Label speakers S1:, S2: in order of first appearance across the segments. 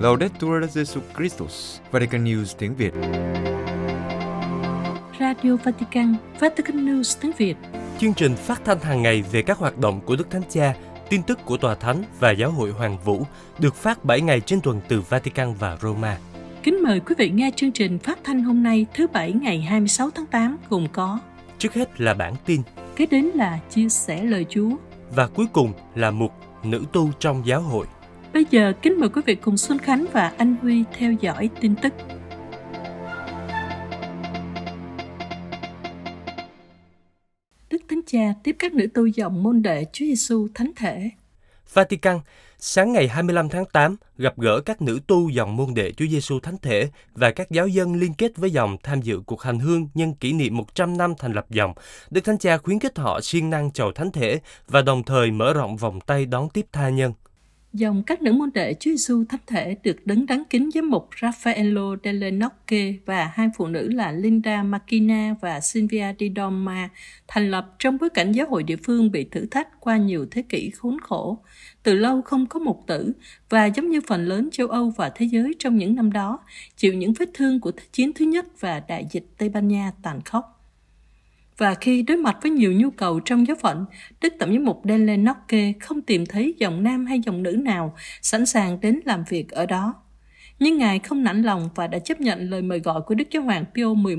S1: Laudetur Jesu Christus, Vatican News tiếng Việt.
S2: Radio Vatican, Vatican News tiếng Việt.
S3: Chương trình phát thanh hàng ngày về các hoạt động của Đức Thánh Cha, tin tức của Tòa Thánh và Giáo hội Hoàng Vũ được phát 7 ngày trên tuần từ Vatican và Roma.
S2: Kính mời quý vị nghe chương trình phát thanh hôm nay thứ Bảy ngày 26 tháng 8 gồm có
S3: Trước hết là bản tin
S2: Kế đến là chia sẻ lời Chúa
S3: và cuối cùng là mục Nữ tu trong giáo hội.
S2: Bây giờ kính mời quý vị cùng Xuân Khánh và Anh Huy theo dõi tin tức. Đức Thánh Cha tiếp các nữ tu dòng môn đệ Chúa Giêsu Thánh Thể.
S3: Vatican, sáng ngày 25 tháng 8, gặp gỡ các nữ tu dòng môn đệ Chúa Giêsu Thánh Thể và các giáo dân liên kết với dòng tham dự cuộc hành hương nhân kỷ niệm 100 năm thành lập dòng. Đức Thánh Cha khuyến khích họ siêng năng chầu Thánh Thể và đồng thời mở rộng vòng tay đón tiếp tha nhân.
S2: Dòng các nữ môn đệ Chúa Giêsu thánh thể được đấng đáng kính giám mục Raffaello Delle Nocche và hai phụ nữ là Linda Makina và Silvia Di Doma thành lập trong bối cảnh giáo hội địa phương bị thử thách qua nhiều thế kỷ khốn khổ, từ lâu không có mục tử và giống như phần lớn châu Âu và thế giới trong những năm đó, chịu những vết thương của Thế chiến thứ nhất và đại dịch Tây Ban Nha tàn khốc. Và khi đối mặt với nhiều nhu cầu trong giáo phận, Đức Tổng giám mục Dele Nocke không tìm thấy dòng nam hay dòng nữ nào sẵn sàng đến làm việc ở đó. Nhưng Ngài không nản lòng và đã chấp nhận lời mời gọi của Đức Giáo hoàng Pio XI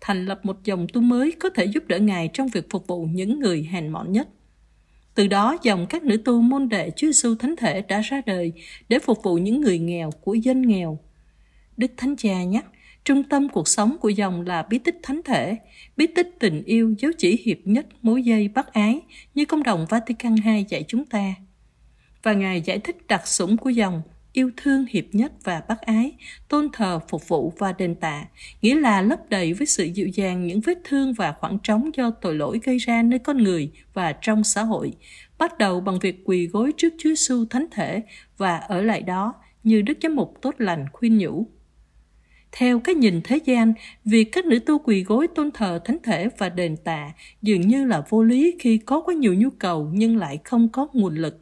S2: thành lập một dòng tu mới có thể giúp đỡ Ngài trong việc phục vụ những người hèn mọn nhất. Từ đó, dòng các nữ tu môn đệ Chúa Giêsu Thánh Thể đã ra đời để phục vụ những người nghèo của dân nghèo. Đức Thánh Cha nhắc, Trung tâm cuộc sống của dòng là bí tích thánh thể, bí tích tình yêu dấu chỉ hiệp nhất mối dây bác ái như công đồng Vatican II dạy chúng ta. Và Ngài giải thích đặc sủng của dòng yêu thương hiệp nhất và bác ái, tôn thờ, phục vụ và đền tạ, nghĩa là lấp đầy với sự dịu dàng những vết thương và khoảng trống do tội lỗi gây ra nơi con người và trong xã hội, bắt đầu bằng việc quỳ gối trước Chúa Giêsu thánh thể và ở lại đó như Đức Giám mục tốt lành khuyên nhủ. Theo cái nhìn thế gian, việc các nữ tu quỳ gối tôn thờ thánh thể và đền tạ dường như là vô lý khi có quá nhiều nhu cầu nhưng lại không có nguồn lực.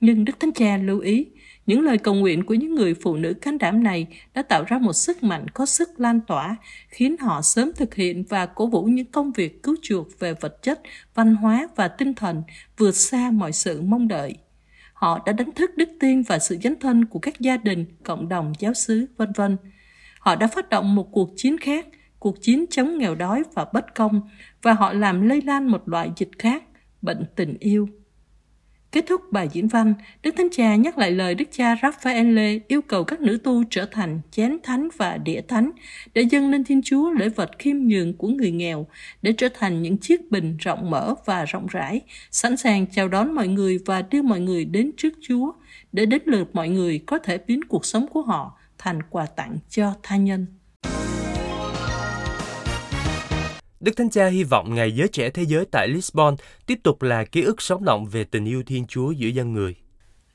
S2: Nhưng Đức Thánh Cha lưu ý, những lời cầu nguyện của những người phụ nữ can đảm này đã tạo ra một sức mạnh có sức lan tỏa, khiến họ sớm thực hiện và cổ vũ những công việc cứu chuộc về vật chất, văn hóa và tinh thần vượt xa mọi sự mong đợi. Họ đã đánh thức đức tin và sự dấn thân của các gia đình, cộng đồng giáo xứ, vân vân họ đã phát động một cuộc chiến khác, cuộc chiến chống nghèo đói và bất công, và họ làm lây lan một loại dịch khác, bệnh tình yêu. Kết thúc bài diễn văn, Đức Thánh Cha nhắc lại lời Đức cha Raphael yêu cầu các nữ tu trở thành chén thánh và đĩa thánh để dâng lên Thiên Chúa lễ vật khiêm nhường của người nghèo, để trở thành những chiếc bình rộng mở và rộng rãi, sẵn sàng chào đón mọi người và đưa mọi người đến trước Chúa, để đến lượt mọi người có thể biến cuộc sống của họ thành quà tặng cho tha nhân.
S3: Đức Thánh Cha hy vọng Ngày Giới Trẻ Thế Giới tại Lisbon tiếp tục là ký ức sống động về tình yêu Thiên Chúa giữa dân người.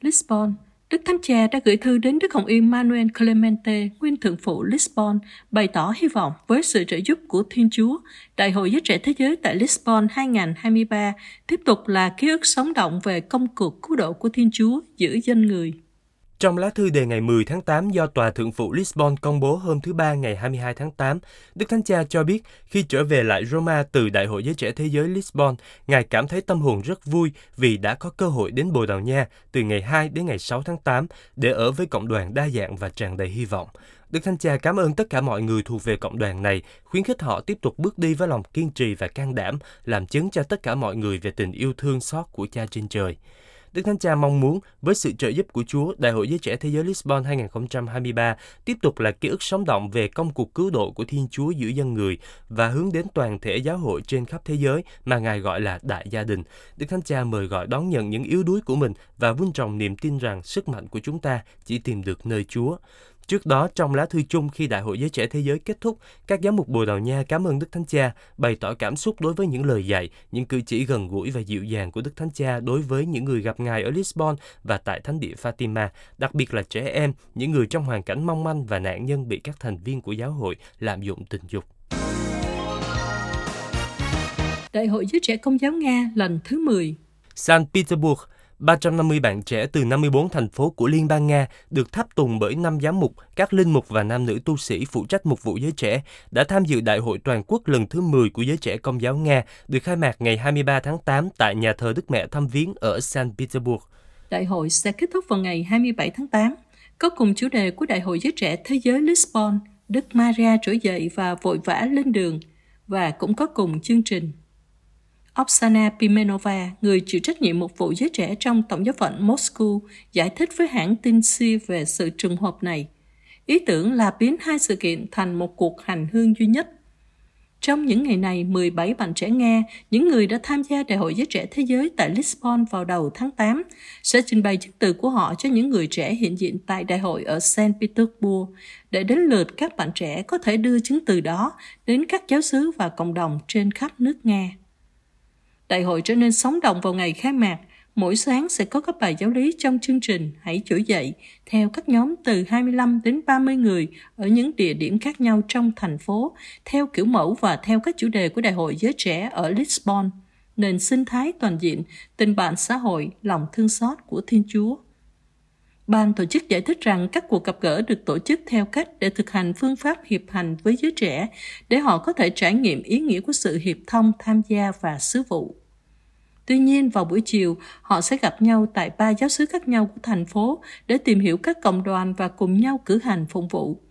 S2: Lisbon, Đức Thánh Cha đã gửi thư đến Đức Hồng Y Manuel Clemente, nguyên thượng phụ Lisbon, bày tỏ hy vọng với sự trợ giúp của Thiên Chúa, Đại hội Giới Trẻ Thế Giới tại Lisbon 2023 tiếp tục là ký ức sống động về công cuộc cứu độ của Thiên Chúa giữa dân người.
S3: Trong lá thư đề ngày 10 tháng 8 do Tòa Thượng phụ Lisbon công bố hôm thứ Ba ngày 22 tháng 8, Đức Thánh Cha cho biết khi trở về lại Roma từ Đại hội Giới Trẻ Thế giới Lisbon, Ngài cảm thấy tâm hồn rất vui vì đã có cơ hội đến Bồ Đào Nha từ ngày 2 đến ngày 6 tháng 8 để ở với cộng đoàn đa dạng và tràn đầy hy vọng. Đức Thánh Cha cảm ơn tất cả mọi người thuộc về cộng đoàn này, khuyến khích họ tiếp tục bước đi với lòng kiên trì và can đảm, làm chứng cho tất cả mọi người về tình yêu thương xót của Cha trên trời. Đức Thánh Cha mong muốn với sự trợ giúp của Chúa, Đại hội Giới Trẻ Thế giới Lisbon 2023 tiếp tục là ký ức sống động về công cuộc cứu độ của Thiên Chúa giữa dân người và hướng đến toàn thể giáo hội trên khắp thế giới mà Ngài gọi là đại gia đình. Đức Thánh Cha mời gọi đón nhận những yếu đuối của mình và vun trồng niềm tin rằng sức mạnh của chúng ta chỉ tìm được nơi Chúa. Trước đó, trong lá thư chung khi Đại hội Giới Trẻ Thế Giới kết thúc, các giám mục Bồ Đào Nha cảm ơn Đức Thánh Cha, bày tỏ cảm xúc đối với những lời dạy, những cử chỉ gần gũi và dịu dàng của Đức Thánh Cha đối với những người gặp Ngài ở Lisbon và tại Thánh địa Fatima, đặc biệt là trẻ em, những người trong hoàn cảnh mong manh và nạn nhân bị các thành viên của giáo hội lạm dụng tình dục.
S2: Đại hội Giới Trẻ Công giáo Nga lần thứ 10
S3: San Petersburg, 350 bạn trẻ từ 54 thành phố của Liên bang Nga được tháp tùng bởi năm giám mục, các linh mục và nam nữ tu sĩ phụ trách mục vụ giới trẻ đã tham dự Đại hội toàn quốc lần thứ 10 của giới trẻ Công giáo Nga được khai mạc ngày 23 tháng 8 tại nhà thờ Đức Mẹ Thăm Viếng ở Saint Petersburg.
S2: Đại hội sẽ kết thúc vào ngày 27 tháng 8, có cùng chủ đề của Đại hội giới trẻ Thế giới Lisbon, Đức Maria trỗi dậy và vội vã lên đường, và cũng có cùng chương trình Oksana Pimenova, người chịu trách nhiệm một vụ giới trẻ trong Tổng giáo phận Moscow, giải thích với hãng tin Si về sự trùng hợp này. Ý tưởng là biến hai sự kiện thành một cuộc hành hương duy nhất. Trong những ngày này, 17 bạn trẻ Nga, những người đã tham gia Đại hội Giới Trẻ Thế Giới tại Lisbon vào đầu tháng 8, sẽ trình bày chứng từ của họ cho những người trẻ hiện diện tại đại hội ở St. Petersburg, để đến lượt các bạn trẻ có thể đưa chứng từ đó đến các giáo sứ và cộng đồng trên khắp nước Nga. Đại hội trở nên sống động vào ngày khai mạc. Mỗi sáng sẽ có các bài giáo lý trong chương trình Hãy trỗi dậy theo các nhóm từ 25 đến 30 người ở những địa điểm khác nhau trong thành phố, theo kiểu mẫu và theo các chủ đề của Đại hội Giới Trẻ ở Lisbon, nền sinh thái toàn diện, tình bạn xã hội, lòng thương xót của Thiên Chúa. Ban tổ chức giải thích rằng các cuộc gặp gỡ được tổ chức theo cách để thực hành phương pháp hiệp hành với giới trẻ, để họ có thể trải nghiệm ý nghĩa của sự hiệp thông, tham gia và sứ vụ. Tuy nhiên, vào buổi chiều, họ sẽ gặp nhau tại ba giáo sứ khác nhau của thành phố để tìm hiểu các cộng đoàn và cùng nhau cử hành phụng vụ.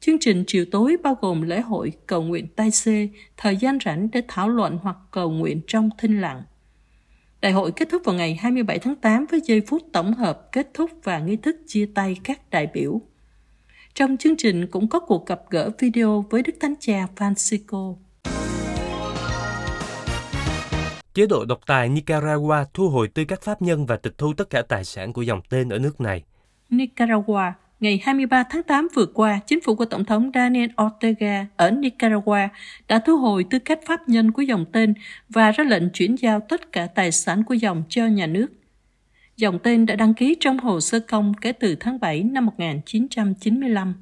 S2: Chương trình chiều tối bao gồm lễ hội, cầu nguyện tai xê, thời gian rảnh để thảo luận hoặc cầu nguyện trong thinh lặng. Đại hội kết thúc vào ngày 27 tháng 8 với giây phút tổng hợp kết thúc và nghi thức chia tay các đại biểu. Trong chương trình cũng có cuộc gặp gỡ video với Đức Thánh Cha Francisco.
S3: Chế độ độc tài Nicaragua thu hồi tư cách pháp nhân và tịch thu tất cả tài sản của dòng tên ở nước này.
S2: Nicaragua Ngày 23 tháng 8 vừa qua, chính phủ của Tổng thống Daniel Ortega ở Nicaragua đã thu hồi tư cách pháp nhân của dòng tên và ra lệnh chuyển giao tất cả tài sản của dòng cho nhà nước. Dòng tên đã đăng ký trong hồ sơ công kể từ tháng 7 năm 1995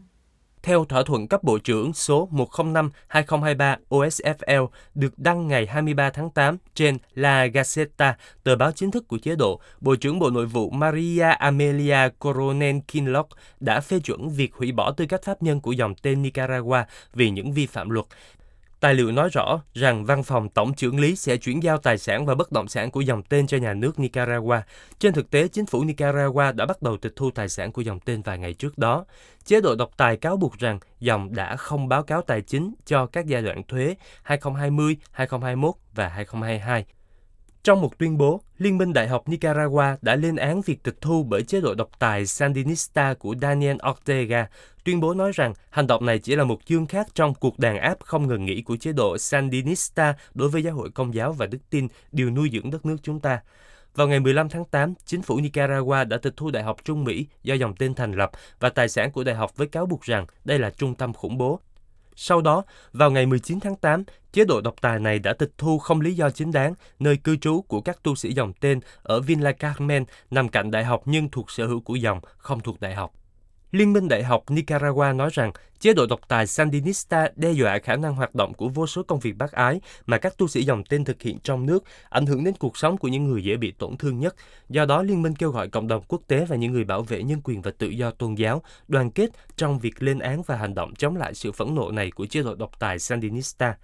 S3: theo thỏa thuận cấp bộ trưởng số 105-2023 OSFL được đăng ngày 23 tháng 8 trên La Gazzetta, tờ báo chính thức của chế độ, Bộ trưởng Bộ Nội vụ Maria Amelia Coronel Kinlock đã phê chuẩn việc hủy bỏ tư cách pháp nhân của dòng tên Nicaragua vì những vi phạm luật. Tài liệu nói rõ rằng văn phòng tổng trưởng lý sẽ chuyển giao tài sản và bất động sản của dòng tên cho nhà nước Nicaragua. Trên thực tế, chính phủ Nicaragua đã bắt đầu tịch thu tài sản của dòng tên vài ngày trước đó. Chế độ độc tài cáo buộc rằng dòng đã không báo cáo tài chính cho các giai đoạn thuế 2020, 2021 và 2022 trong một tuyên bố, Liên minh Đại học Nicaragua đã lên án việc tịch thu bởi chế độ độc tài Sandinista của Daniel Ortega. Tuyên bố nói rằng hành động này chỉ là một chương khác trong cuộc đàn áp không ngừng nghỉ của chế độ Sandinista đối với giáo hội công giáo và đức tin điều nuôi dưỡng đất nước chúng ta. Vào ngày 15 tháng 8, chính phủ Nicaragua đã tịch thu Đại học Trung Mỹ do dòng tên thành lập và tài sản của đại học với cáo buộc rằng đây là trung tâm khủng bố sau đó, vào ngày 19 tháng 8, chế độ độc tài này đã tịch thu không lý do chính đáng nơi cư trú của các tu sĩ dòng tên ở Villa Carmen nằm cạnh đại học nhưng thuộc sở hữu của dòng, không thuộc đại học. Liên minh Đại học Nicaragua nói rằng chế độ độc tài Sandinista đe dọa khả năng hoạt động của vô số công việc bác ái mà các tu sĩ dòng tên thực hiện trong nước, ảnh hưởng đến cuộc sống của những người dễ bị tổn thương nhất. Do đó, Liên minh kêu gọi cộng đồng quốc tế và những người bảo vệ nhân quyền và tự do tôn giáo đoàn kết trong việc lên án và hành động chống lại sự phẫn nộ này của chế độ độc tài Sandinista.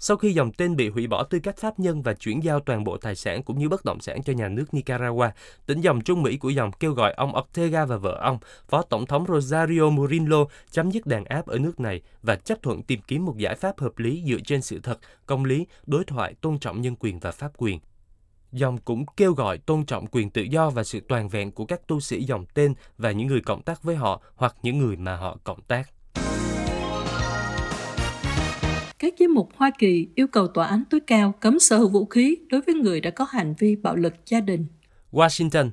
S3: Sau khi dòng tên bị hủy bỏ tư cách pháp nhân và chuyển giao toàn bộ tài sản cũng như bất động sản cho nhà nước Nicaragua, tỉnh dòng Trung Mỹ của dòng kêu gọi ông Ortega và vợ ông, Phó Tổng thống Rosario Murillo chấm dứt đàn áp ở nước này và chấp thuận tìm kiếm một giải pháp hợp lý dựa trên sự thật, công lý, đối thoại, tôn trọng nhân quyền và pháp quyền. Dòng cũng kêu gọi tôn trọng quyền tự do và sự toàn vẹn của các tu sĩ dòng tên và những người cộng tác với họ hoặc những người mà họ cộng tác
S2: các giám mục Hoa Kỳ yêu cầu tòa án tối cao cấm sở hữu vũ khí đối với người đã có hành vi bạo lực gia đình.
S3: Washington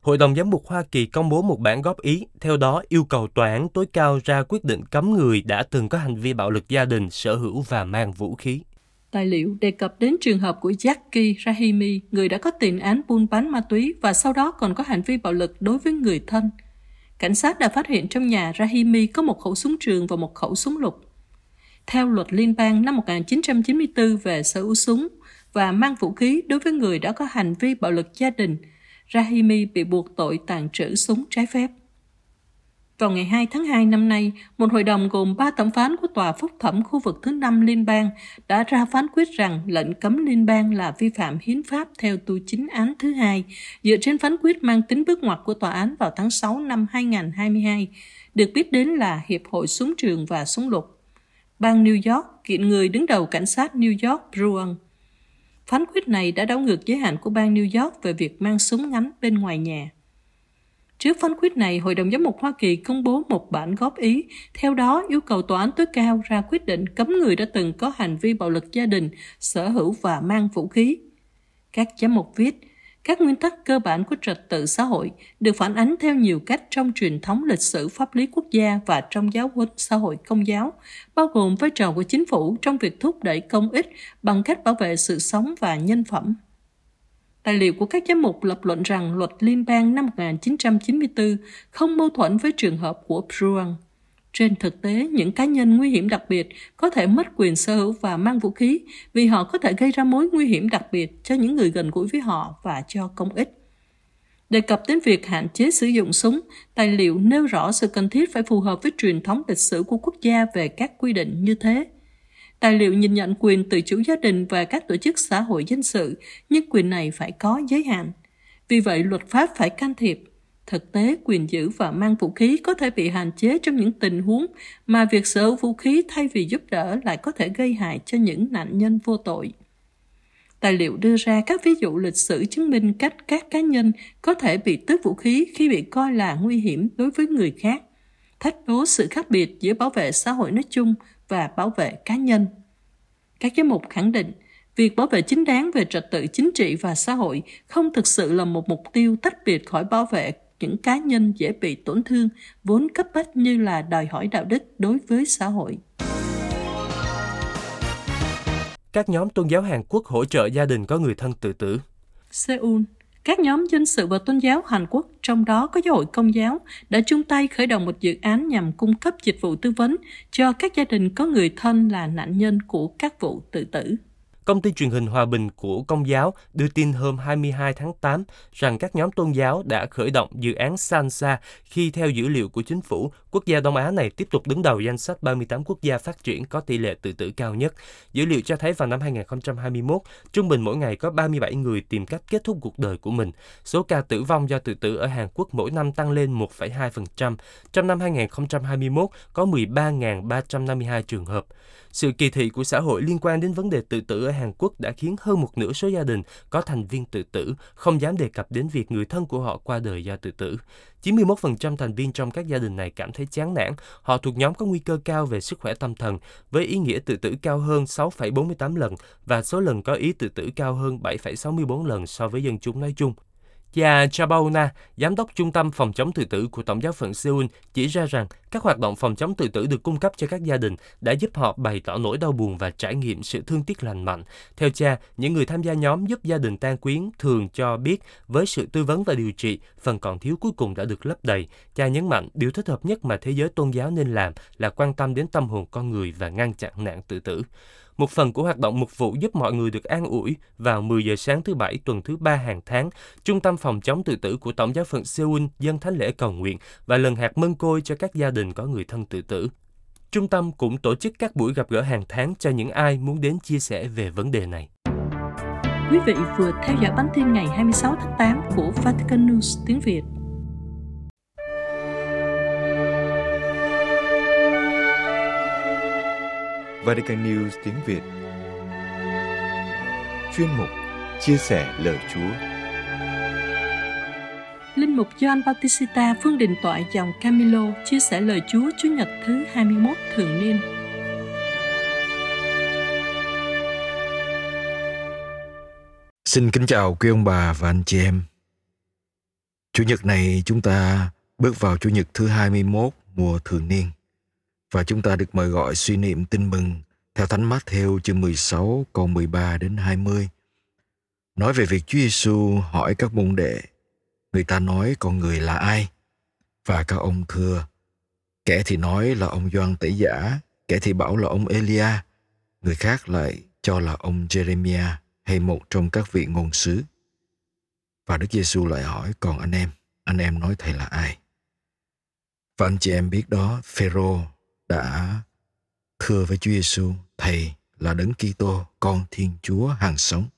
S3: Hội đồng giám mục Hoa Kỳ công bố một bản góp ý, theo đó yêu cầu tòa án tối cao ra quyết định cấm người đã từng có hành vi bạo lực gia đình sở hữu và mang vũ khí.
S2: Tài liệu đề cập đến trường hợp của Jackie Rahimi, người đã có tiền án buôn bán ma túy và sau đó còn có hành vi bạo lực đối với người thân. Cảnh sát đã phát hiện trong nhà Rahimi có một khẩu súng trường và một khẩu súng lục. Theo luật liên bang năm 1994 về sở hữu súng, và mang vũ khí đối với người đã có hành vi bạo lực gia đình. Rahimi bị buộc tội tàn trữ súng trái phép. Vào ngày 2 tháng 2 năm nay, một hội đồng gồm 3 thẩm phán của Tòa Phúc thẩm khu vực thứ 5 liên bang đã ra phán quyết rằng lệnh cấm liên bang là vi phạm hiến pháp theo tu chính án thứ hai, dựa trên phán quyết mang tính bước ngoặt của tòa án vào tháng 6 năm 2022, được biết đến là Hiệp hội Súng trường và Súng lục. Bang New York kiện người đứng đầu cảnh sát New York Bruin. Phán quyết này đã đảo ngược giới hạn của bang New York về việc mang súng ngắn bên ngoài nhà. Trước phán quyết này, Hội đồng Giám mục Hoa Kỳ công bố một bản góp ý, theo đó yêu cầu tòa án tối cao ra quyết định cấm người đã từng có hành vi bạo lực gia đình, sở hữu và mang vũ khí. Các giám mục viết, các nguyên tắc cơ bản của trật tự xã hội được phản ánh theo nhiều cách trong truyền thống lịch sử pháp lý quốc gia và trong giáo huấn xã hội công giáo, bao gồm vai trò của chính phủ trong việc thúc đẩy công ích bằng cách bảo vệ sự sống và nhân phẩm. Tài liệu của các giám mục lập luận rằng luật liên bang năm 1994 không mâu thuẫn với trường hợp của Bruan. Trên thực tế, những cá nhân nguy hiểm đặc biệt có thể mất quyền sở hữu và mang vũ khí vì họ có thể gây ra mối nguy hiểm đặc biệt cho những người gần gũi với họ và cho công ích. Đề cập đến việc hạn chế sử dụng súng, tài liệu nêu rõ sự cần thiết phải phù hợp với truyền thống lịch sử của quốc gia về các quy định như thế. Tài liệu nhìn nhận quyền tự chủ gia đình và các tổ chức xã hội dân sự, nhưng quyền này phải có giới hạn. Vì vậy, luật pháp phải can thiệp. Thực tế, quyền giữ và mang vũ khí có thể bị hạn chế trong những tình huống mà việc sở hữu vũ khí thay vì giúp đỡ lại có thể gây hại cho những nạn nhân vô tội. Tài liệu đưa ra các ví dụ lịch sử chứng minh cách các cá nhân có thể bị tước vũ khí khi bị coi là nguy hiểm đối với người khác, thách đố sự khác biệt giữa bảo vệ xã hội nói chung và bảo vệ cá nhân. Các giám mục khẳng định, việc bảo vệ chính đáng về trật tự chính trị và xã hội không thực sự là một mục tiêu tách biệt khỏi bảo vệ những cá nhân dễ bị tổn thương vốn cấp bách như là đòi hỏi đạo đức đối với xã hội.
S3: Các nhóm tôn giáo Hàn Quốc hỗ trợ gia đình có người thân tự tử.
S2: Seoul các nhóm dân sự và tôn giáo Hàn Quốc, trong đó có giáo hội công giáo, đã chung tay khởi động một dự án nhằm cung cấp dịch vụ tư vấn cho các gia đình có người thân là nạn nhân của các vụ tự tử.
S3: Công ty truyền hình Hòa Bình của Công giáo đưa tin hôm 22 tháng 8 rằng các nhóm tôn giáo đã khởi động dự án Sansa khi theo dữ liệu của chính phủ, quốc gia Đông Á này tiếp tục đứng đầu danh sách 38 quốc gia phát triển có tỷ lệ tự tử cao nhất. Dữ liệu cho thấy vào năm 2021, trung bình mỗi ngày có 37 người tìm cách kết thúc cuộc đời của mình. Số ca tử vong do tự tử ở Hàn Quốc mỗi năm tăng lên 1,2%. Trong năm 2021, có 13.352 trường hợp. Sự kỳ thị của xã hội liên quan đến vấn đề tự tử ở Hàn Quốc đã khiến hơn một nửa số gia đình có thành viên tự tử không dám đề cập đến việc người thân của họ qua đời do tự tử. 91% thành viên trong các gia đình này cảm thấy chán nản, họ thuộc nhóm có nguy cơ cao về sức khỏe tâm thần, với ý nghĩa tự tử cao hơn 6,48 lần và số lần có ý tự tử cao hơn 7,64 lần so với dân chúng nói chung. Cha Chabauna, giám đốc trung tâm phòng chống tự tử của Tổng giáo phận Seoul, chỉ ra rằng các hoạt động phòng chống tự tử được cung cấp cho các gia đình đã giúp họ bày tỏ nỗi đau buồn và trải nghiệm sự thương tiếc lành mạnh. Theo cha, những người tham gia nhóm giúp gia đình tan quyến thường cho biết với sự tư vấn và điều trị, phần còn thiếu cuối cùng đã được lấp đầy. Cha nhấn mạnh điều thích hợp nhất mà thế giới tôn giáo nên làm là quan tâm đến tâm hồn con người và ngăn chặn nạn tự tử. Một phần của hoạt động mục vụ giúp mọi người được an ủi vào 10 giờ sáng thứ Bảy tuần thứ ba hàng tháng, Trung tâm phòng chống tự tử của Tổng giáo phận Seoul dân thánh lễ cầu nguyện và lần hạt mân côi cho các gia đình có người thân tự tử. Trung tâm cũng tổ chức các buổi gặp gỡ hàng tháng cho những ai muốn đến chia sẻ về vấn đề này.
S2: Quý vị vừa theo dõi bản tin ngày 26 tháng 8 của Vatican News tiếng Việt.
S1: Vatican News tiếng Việt Chuyên mục Chia sẻ lời Chúa
S2: Linh mục John Bautista Phương Đình Toại dòng Camilo chia sẻ lời Chúa Chủ nhật thứ 21 thường niên.
S4: Xin kính chào quý ông bà và anh chị em. Chủ nhật này chúng ta bước vào Chủ nhật thứ 21 mùa thường niên và chúng ta được mời gọi suy niệm tin mừng theo Thánh Matthew chương 16 câu 13 đến 20. Nói về việc Chúa Giêsu hỏi các môn đệ, người ta nói con người là ai? Và các ông thưa, kẻ thì nói là ông Gioan Tẩy Giả, kẻ thì bảo là ông Elia, người khác lại cho là ông Jeremiah hay một trong các vị ngôn sứ? Và Đức Giêsu lại hỏi, còn anh em, anh em nói thầy là ai? Và anh chị em biết đó, Phêrô đã thưa với Chúa Giêsu, thầy là Đấng Kitô, con Thiên Chúa hàng sống.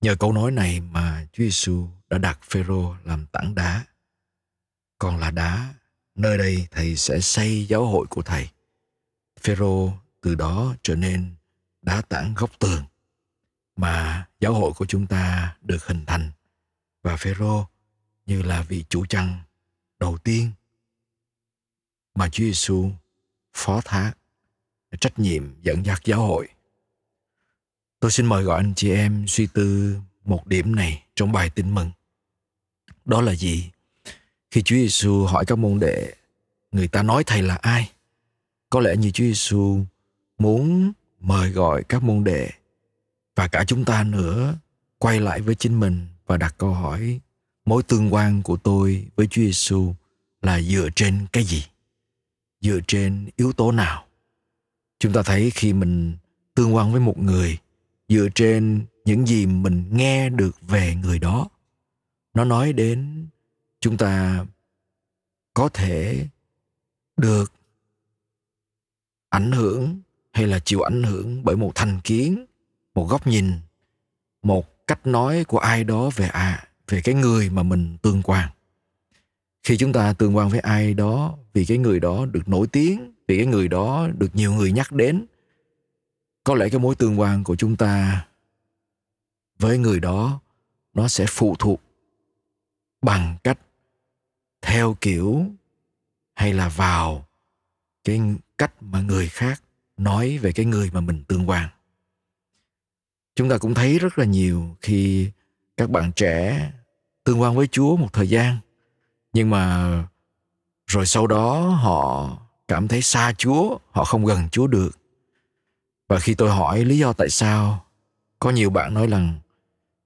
S4: Nhờ câu nói này mà Chúa Giêsu đã đặt Phêrô làm tảng đá. Còn là đá, nơi đây thầy sẽ xây giáo hội của thầy. Phêrô từ đó trở nên đá tảng góc tường mà giáo hội của chúng ta được hình thành và Phêrô như là vị chủ chăn đầu tiên mà Chúa Giêsu phó thác trách nhiệm dẫn dắt giáo hội. Tôi xin mời gọi anh chị em suy tư một điểm này trong bài tin mừng. Đó là gì? Khi Chúa Giêsu hỏi các môn đệ, người ta nói thầy là ai? Có lẽ như Chúa Giêsu muốn mời gọi các môn đệ và cả chúng ta nữa quay lại với chính mình và đặt câu hỏi mối tương quan của tôi với Chúa Giêsu là dựa trên cái gì? Dựa trên yếu tố nào? Chúng ta thấy khi mình tương quan với một người, dựa trên những gì mình nghe được về người đó, nó nói đến chúng ta có thể được ảnh hưởng hay là chịu ảnh hưởng bởi một thành kiến, một góc nhìn, một cách nói của ai đó về à về cái người mà mình tương quan khi chúng ta tương quan với ai đó vì cái người đó được nổi tiếng, vì cái người đó được nhiều người nhắc đến, có lẽ cái mối tương quan của chúng ta với người đó nó sẽ phụ thuộc bằng cách theo kiểu hay là vào cái cách mà người khác nói về cái người mà mình tương quan. Chúng ta cũng thấy rất là nhiều khi các bạn trẻ tương quan với chúa một thời gian nhưng mà rồi sau đó họ cảm thấy xa chúa họ không gần chúa được. Và khi tôi hỏi lý do tại sao có nhiều bạn nói rằng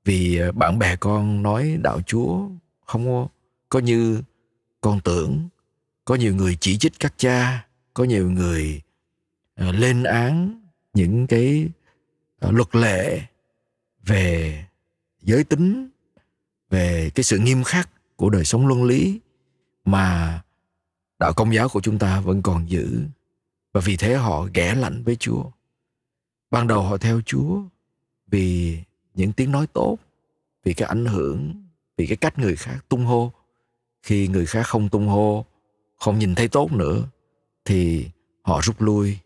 S4: vì ờ, bạn bè con nói đạo chúa không có, có như con tưởng có nhiều người chỉ trích các cha có nhiều người ờ, lên án những cái ờ, luật lệ về giới tính về cái sự nghiêm khắc của đời sống luân lý mà đạo công giáo của chúng ta vẫn còn giữ. Và vì thế họ ghẻ lạnh với chúa. Ban đầu họ theo chúa vì những tiếng nói tốt, vì cái ảnh hưởng, vì cái cách người khác tung hô. Khi người khác không tung hô, không nhìn thấy tốt nữa, thì họ rút lui,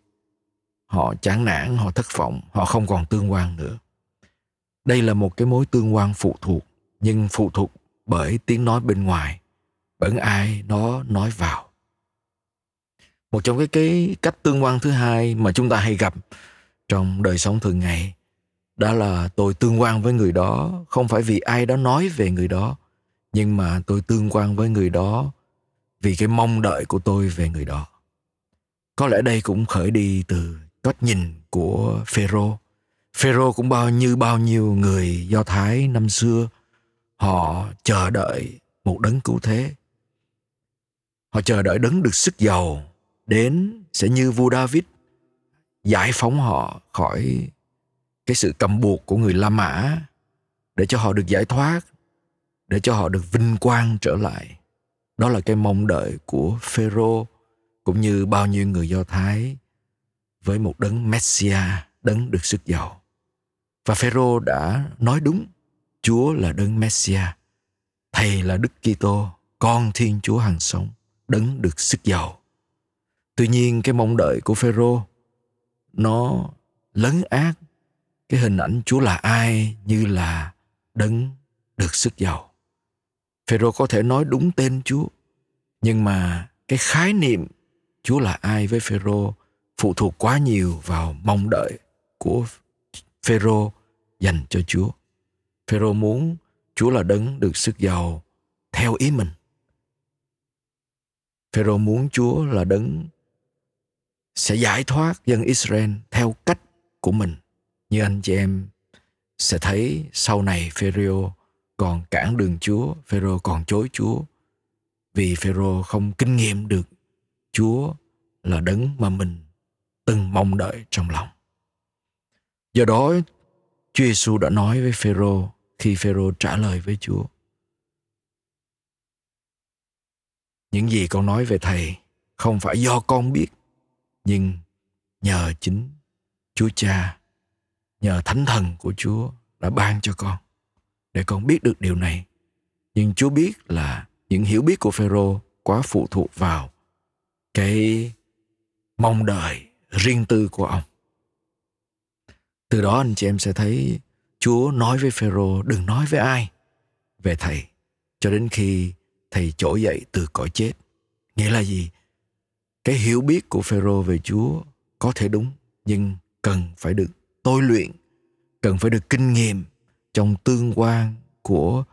S4: họ chán nản, họ thất vọng, họ không còn tương quan nữa. Đây là một cái mối tương quan phụ thuộc, nhưng phụ thuộc bởi tiếng nói bên ngoài bởi ai nó nói vào. Một trong cái cái cách tương quan thứ hai mà chúng ta hay gặp trong đời sống thường ngày, đó là tôi tương quan với người đó, không phải vì ai đó nói về người đó, nhưng mà tôi tương quan với người đó vì cái mong đợi của tôi về người đó. Có lẽ đây cũng khởi đi từ cách nhìn của phêrô. Phêrô cũng bao như bao nhiêu người do thái năm xưa họ chờ đợi một đấng cứu thế họ chờ đợi đấng được sức giàu đến sẽ như vua david giải phóng họ khỏi cái sự cầm buộc của người La Mã để cho họ được giải thoát, để cho họ được vinh quang trở lại. Đó là cái mong đợi của Phêrô cũng như bao nhiêu người Do Thái với một đấng Messia, đấng được sức giàu. Và Phêrô đã nói đúng, Chúa là đấng Messia, thầy là Đức Kitô, con Thiên Chúa hàng sống, đấng được sức giàu. Tuy nhiên cái mong đợi của Phêrô nó lấn át cái hình ảnh Chúa là ai như là đấng được sức giàu. Phêrô có thể nói đúng tên Chúa, nhưng mà cái khái niệm Chúa là ai với Phêrô phụ thuộc quá nhiều vào mong đợi của Phêrô dành cho Chúa. Phêrô muốn Chúa là đấng được sức giàu theo ý mình. Phêrô muốn Chúa là đấng sẽ giải thoát dân Israel theo cách của mình. Như anh chị em sẽ thấy sau này Phêrô còn cản đường Chúa, Phêrô còn chối Chúa vì Phêrô không kinh nghiệm được Chúa là đấng mà mình từng mong đợi trong lòng. Do đó, Chúa Giêsu đã nói với Phêrô khi Phêrô trả lời với Chúa. Những gì con nói về thầy không phải do con biết, nhưng nhờ chính Chúa Cha, nhờ Thánh Thần của Chúa đã ban cho con để con biết được điều này. Nhưng Chúa biết là những hiểu biết của Phêrô quá phụ thuộc vào cái mong đợi riêng tư của ông. Từ đó anh chị em sẽ thấy Chúa nói với Phêrô đừng nói với ai về thầy cho đến khi thầy trỗi dậy từ cõi chết. Nghĩa là gì? Cái hiểu biết của Phêrô về Chúa có thể đúng nhưng cần phải được tôi luyện, cần phải được kinh nghiệm trong tương quan của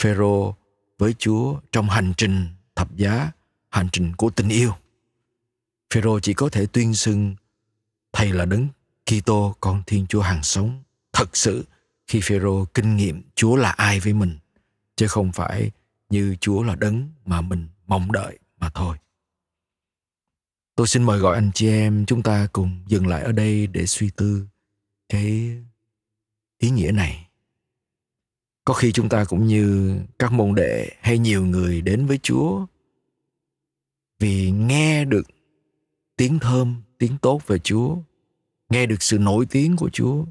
S4: Phêrô với Chúa trong hành trình thập giá, hành trình của tình yêu. Phêrô chỉ có thể tuyên xưng thầy là đấng Kitô con Thiên Chúa hàng sống thật sự khi Phêrô kinh nghiệm Chúa là ai với mình chứ không phải như Chúa là đấng mà mình mong đợi mà thôi. Tôi xin mời gọi anh chị em chúng ta cùng dừng lại ở đây để suy tư cái ý nghĩa này. Có khi chúng ta cũng như các môn đệ hay nhiều người đến với Chúa vì nghe được tiếng thơm, tiếng tốt về Chúa, nghe được sự nổi tiếng của Chúa,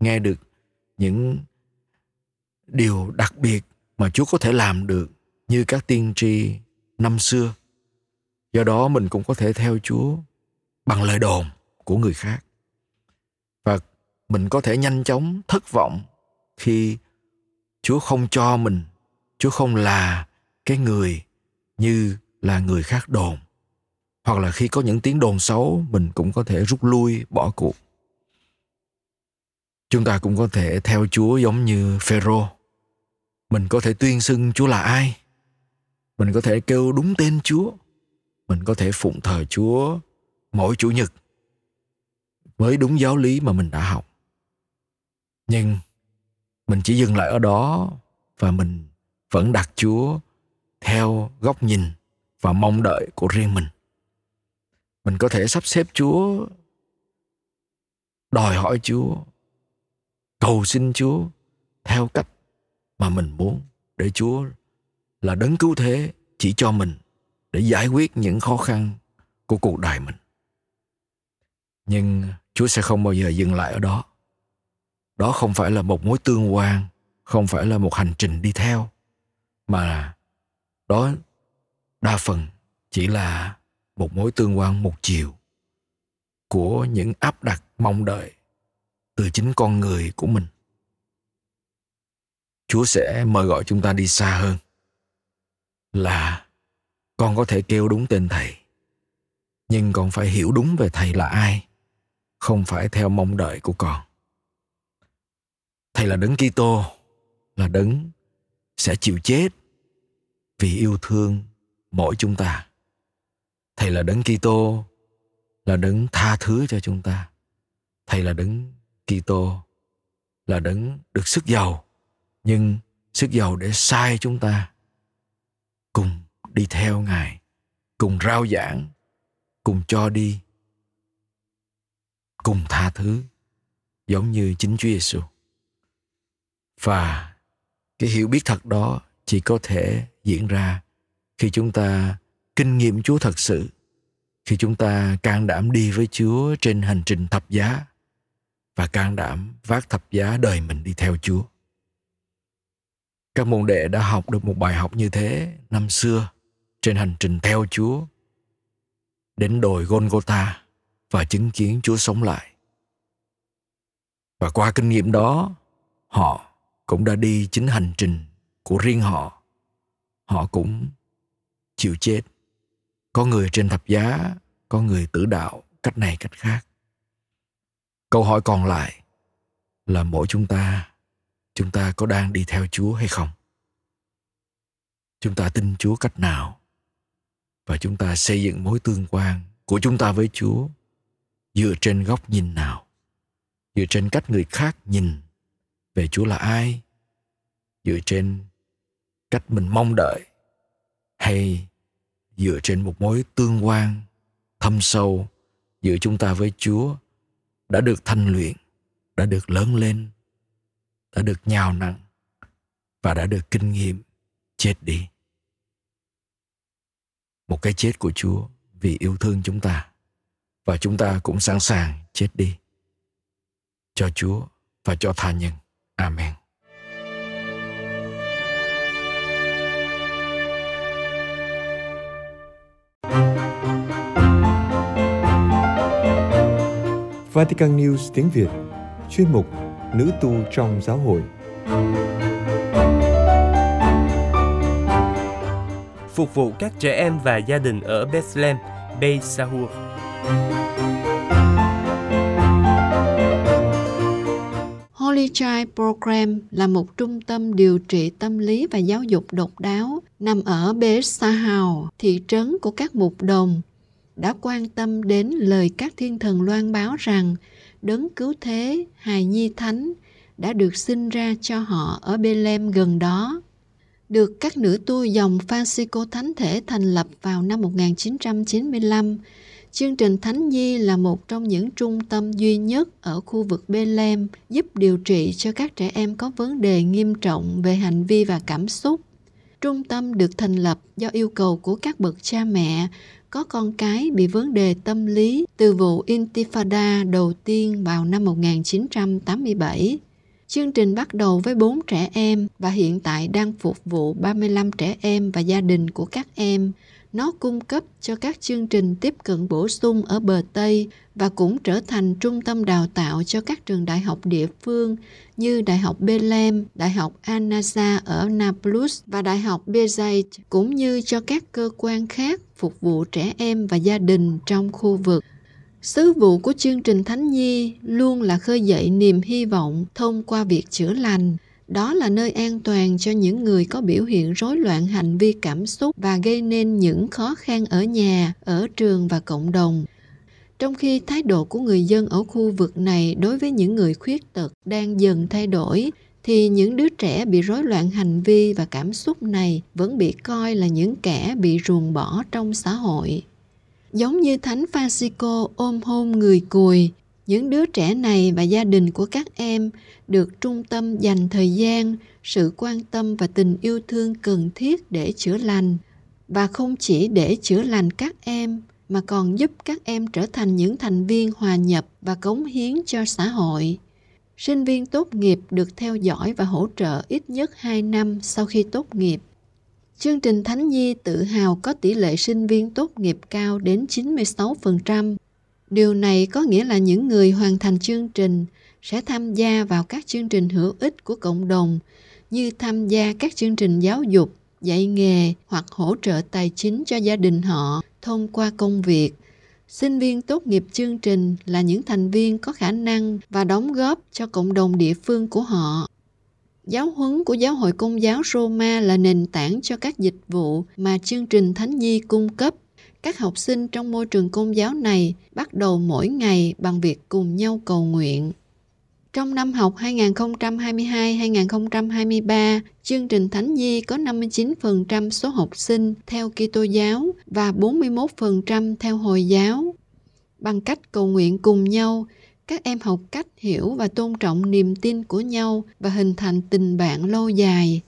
S4: nghe được những điều đặc biệt mà Chúa có thể làm được như các tiên tri năm xưa. Do đó mình cũng có thể theo Chúa bằng lời đồn của người khác. Và mình có thể nhanh chóng thất vọng khi Chúa không cho mình, Chúa không là cái người như là người khác đồn. Hoặc là khi có những tiếng đồn xấu, mình cũng có thể rút lui, bỏ cuộc. Chúng ta cũng có thể theo Chúa giống như Phêrô. Mình có thể tuyên xưng Chúa là ai. Mình có thể kêu đúng tên Chúa. Mình có thể phụng thờ Chúa mỗi chủ nhật với đúng giáo lý mà mình đã học. Nhưng mình chỉ dừng lại ở đó và mình vẫn đặt Chúa theo góc nhìn và mong đợi của riêng mình. Mình có thể sắp xếp Chúa, đòi hỏi Chúa cầu xin Chúa theo cách mà mình muốn để Chúa là đấng cứu thế chỉ cho mình để giải quyết những khó khăn của cuộc đời mình. Nhưng Chúa sẽ không bao giờ dừng lại ở đó. Đó không phải là một mối tương quan, không phải là một hành trình đi theo, mà đó đa phần chỉ là một mối tương quan một chiều của những áp đặt mong đợi từ chính con người của mình. Chúa sẽ mời gọi chúng ta đi xa hơn, là con có thể kêu đúng tên thầy, nhưng còn phải hiểu đúng về thầy là ai, không phải theo mong đợi của con. Thầy là đấng Kitô, là đấng sẽ chịu chết vì yêu thương mỗi chúng ta. Thầy là đấng Kitô, là đấng tha thứ cho chúng ta. Thầy là đấng Kitô là đấng được sức giàu nhưng sức giàu để sai chúng ta cùng đi theo ngài cùng rao giảng cùng cho đi cùng tha thứ giống như chính Chúa Giêsu. Và cái hiểu biết thật đó chỉ có thể diễn ra khi chúng ta kinh nghiệm Chúa thật sự, khi chúng ta can đảm đi với Chúa trên hành trình thập giá và can đảm vác thập giá đời mình đi theo Chúa. Các môn đệ đã học được một bài học như thế năm xưa trên hành trình theo Chúa đến đồi Golgotha và chứng kiến Chúa sống lại. Và qua kinh nghiệm đó, họ cũng đã đi chính hành trình của riêng họ. Họ cũng chịu chết. Có người trên thập giá, có người tử đạo cách này cách khác. Câu hỏi còn lại là mỗi chúng ta, chúng ta có đang đi theo Chúa hay không? Chúng ta tin Chúa cách nào? Và chúng ta xây dựng mối tương quan của chúng ta với Chúa dựa trên góc nhìn nào? Dựa trên cách người khác nhìn về Chúa là ai? Dựa trên cách mình mong đợi hay dựa trên một mối tương quan thâm sâu giữa chúng ta với Chúa đã được thanh luyện, đã được lớn lên đã được nhào nặng và đã được kinh nghiệm chết đi. Một cái chết của Chúa vì yêu thương chúng ta và chúng ta cũng sẵn sàng chết đi cho Chúa và cho tha nhân. Amen.
S1: Vatican News tiếng Việt Chuyên mục Nữ tu trong giáo hội
S3: Phục vụ các trẻ em và gia đình ở Bethlehem, Bey Sahur.
S5: Holy Child Program là một trung tâm điều trị tâm lý và giáo dục độc đáo nằm ở Bethsahau, thị trấn của các mục đồng, đã quan tâm đến lời các thiên thần loan báo rằng đấng cứu thế, hài nhi thánh đã được sinh ra cho họ ở Bethlehem gần đó. Được các nữ tu dòng Francisco Thánh Thể thành lập vào năm 1995, Chương trình Thánh Nhi là một trong những trung tâm duy nhất ở khu vực Bethlehem giúp điều trị cho các trẻ em có vấn đề nghiêm trọng về hành vi và cảm xúc. Trung tâm được thành lập do yêu cầu của các bậc cha mẹ có con cái bị vấn đề tâm lý từ vụ Intifada đầu tiên vào năm 1987. Chương trình bắt đầu với 4 trẻ em và hiện tại đang phục vụ 35 trẻ em và gia đình của các em. Nó cung cấp cho các chương trình tiếp cận bổ sung ở bờ Tây và cũng trở thành trung tâm đào tạo cho các trường đại học địa phương như Đại học Bethlehem, Đại học Anasa ở Nablus và Đại học Bezait, cũng như cho các cơ quan khác phục vụ trẻ em và gia đình trong khu vực. Sứ vụ của chương trình Thánh Nhi luôn là khơi dậy niềm hy vọng thông qua việc chữa lành. Đó là nơi an toàn cho những người có biểu hiện rối loạn hành vi cảm xúc và gây nên những khó khăn ở nhà, ở trường và cộng đồng. Trong khi thái độ của người dân ở khu vực này đối với những người khuyết tật đang dần thay đổi, thì những đứa trẻ bị rối loạn hành vi và cảm xúc này vẫn bị coi là những kẻ bị ruồng bỏ trong xã hội. Giống như Thánh Francisco ôm hôn người cùi, những đứa trẻ này và gia đình của các em được trung tâm dành thời gian, sự quan tâm và tình yêu thương cần thiết để chữa lành và không chỉ để chữa lành các em mà còn giúp các em trở thành những thành viên hòa nhập và cống hiến cho xã hội. Sinh viên tốt nghiệp được theo dõi và hỗ trợ ít nhất 2 năm sau khi tốt nghiệp. Chương trình Thánh Nhi tự hào có tỷ lệ sinh viên tốt nghiệp cao đến 96%. Điều này có nghĩa là những người hoàn thành chương trình sẽ tham gia vào các chương trình hữu ích của cộng đồng như tham gia các chương trình giáo dục, dạy nghề hoặc hỗ trợ tài chính cho gia đình họ thông qua công việc. Sinh viên tốt nghiệp chương trình là những thành viên có khả năng và đóng góp cho cộng đồng địa phương của họ. Giáo huấn của Giáo hội Công giáo Roma là nền tảng cho các dịch vụ mà chương trình Thánh Nhi cung cấp. Các học sinh trong môi trường công giáo này bắt đầu mỗi ngày bằng việc cùng nhau cầu nguyện. Trong năm học 2022-2023, chương trình Thánh Nhi có 59% số học sinh theo Kitô giáo và 41% theo Hồi giáo. Bằng cách cầu nguyện cùng nhau, các em học cách hiểu và tôn trọng niềm tin của nhau và hình thành tình bạn lâu dài.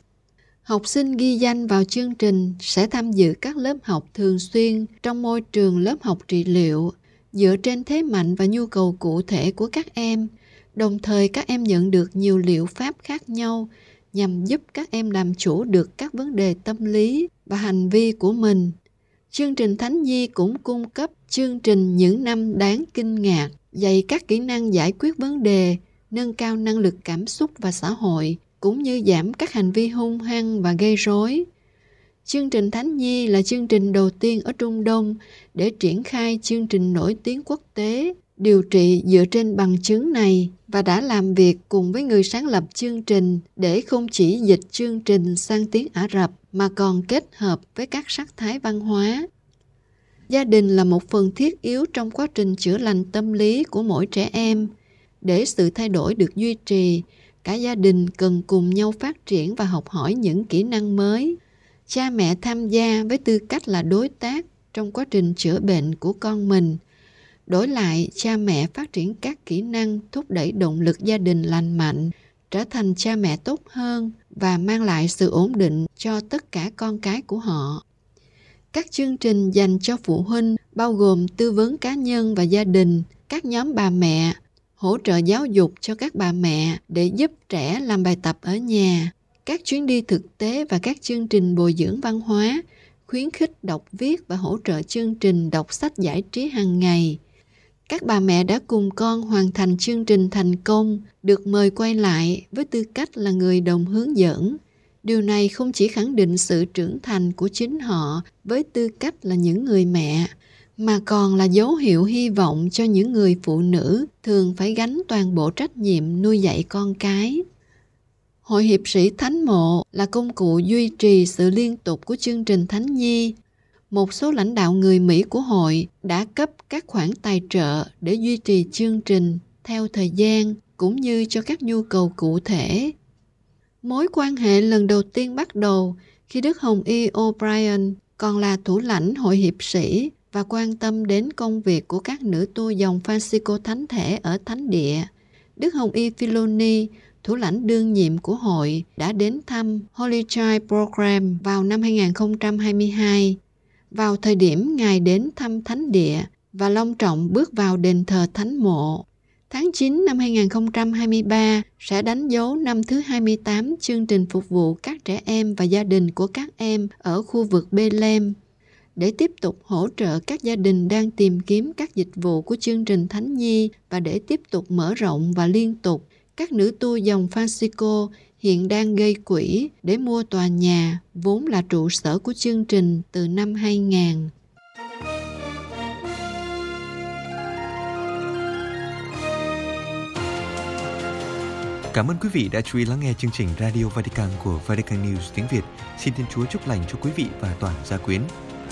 S5: Học sinh ghi danh vào chương trình sẽ tham dự các lớp học thường xuyên trong môi trường lớp học trị liệu dựa trên thế mạnh và nhu cầu cụ thể của các em – Đồng thời các em nhận được nhiều liệu pháp khác nhau nhằm giúp các em làm chủ được các vấn đề tâm lý và hành vi của mình. Chương trình Thánh Nhi cũng cung cấp chương trình những năm đáng kinh ngạc, dạy các kỹ năng giải quyết vấn đề, nâng cao năng lực cảm xúc và xã hội, cũng như giảm các hành vi hung hăng và gây rối. Chương trình Thánh Nhi là chương trình đầu tiên ở Trung Đông để triển khai chương trình nổi tiếng quốc tế điều trị dựa trên bằng chứng này và đã làm việc cùng với người sáng lập chương trình để không chỉ dịch chương trình sang tiếng Ả Rập mà còn kết hợp với các sắc thái văn hóa. Gia đình là một phần thiết yếu trong quá trình chữa lành tâm lý của mỗi trẻ em. Để sự thay đổi được duy trì, cả gia đình cần cùng nhau phát triển và học hỏi những kỹ năng mới. Cha mẹ tham gia với tư cách là đối tác trong quá trình chữa bệnh của con mình – Đổi lại, cha mẹ phát triển các kỹ năng thúc đẩy động lực gia đình lành mạnh, trở thành cha mẹ tốt hơn và mang lại sự ổn định cho tất cả con cái của họ các chương trình dành cho phụ huynh bao gồm tư vấn cá nhân và gia đình các nhóm bà mẹ hỗ trợ giáo dục cho các bà mẹ để giúp trẻ làm bài tập ở nhà. Các chuyến đi thực tế và các chương trình bồi dưỡng văn hóa khuyến khích đọc viết và hỗ trợ chương trình đọc sách giải trí hàng ngày. Các bà mẹ đã cùng con hoàn thành chương trình thành công, được mời quay lại với tư cách là người đồng hướng dẫn. Điều này không chỉ khẳng định sự trưởng thành của chính họ với tư cách là những người mẹ mà còn là dấu hiệu hy vọng cho những người phụ nữ thường phải gánh toàn bộ trách nhiệm nuôi dạy con cái. Hội hiệp sĩ thánh mộ là công cụ duy trì sự liên tục của chương trình thánh nhi. Một số lãnh đạo người mỹ của hội đã cấp các khoản tài trợ để duy trì chương trình theo thời gian cũng như cho các nhu cầu cụ thể. Mối quan hệ lần đầu tiên bắt đầu khi Đức Hồng Y O'Brien, còn là thủ lãnh hội hiệp sĩ và quan tâm đến công việc của các nữ tu dòng Francisco Thánh Thể ở Thánh Địa. Đức Hồng Y Filoni, thủ lãnh đương nhiệm của hội, đã đến thăm Holy Child Program vào năm 2022. Vào thời điểm Ngài đến thăm Thánh Địa và long trọng bước vào đền thờ Thánh Mộ, Tháng 9 năm 2023 sẽ đánh dấu năm thứ 28 chương trình phục vụ các trẻ em và gia đình của các em ở khu vực Bethlehem để tiếp tục hỗ trợ các gia đình đang tìm kiếm các dịch vụ của chương trình Thánh Nhi và để tiếp tục mở rộng và liên tục các nữ tu dòng Francisco hiện đang gây quỹ để mua tòa nhà vốn là trụ sở của chương trình từ năm 2000.
S1: Cảm ơn quý vị đã chú ý lắng nghe chương trình Radio Vatican của Vatican News tiếng Việt. Xin Thiên Chúa chúc lành cho quý vị và toàn gia quyến.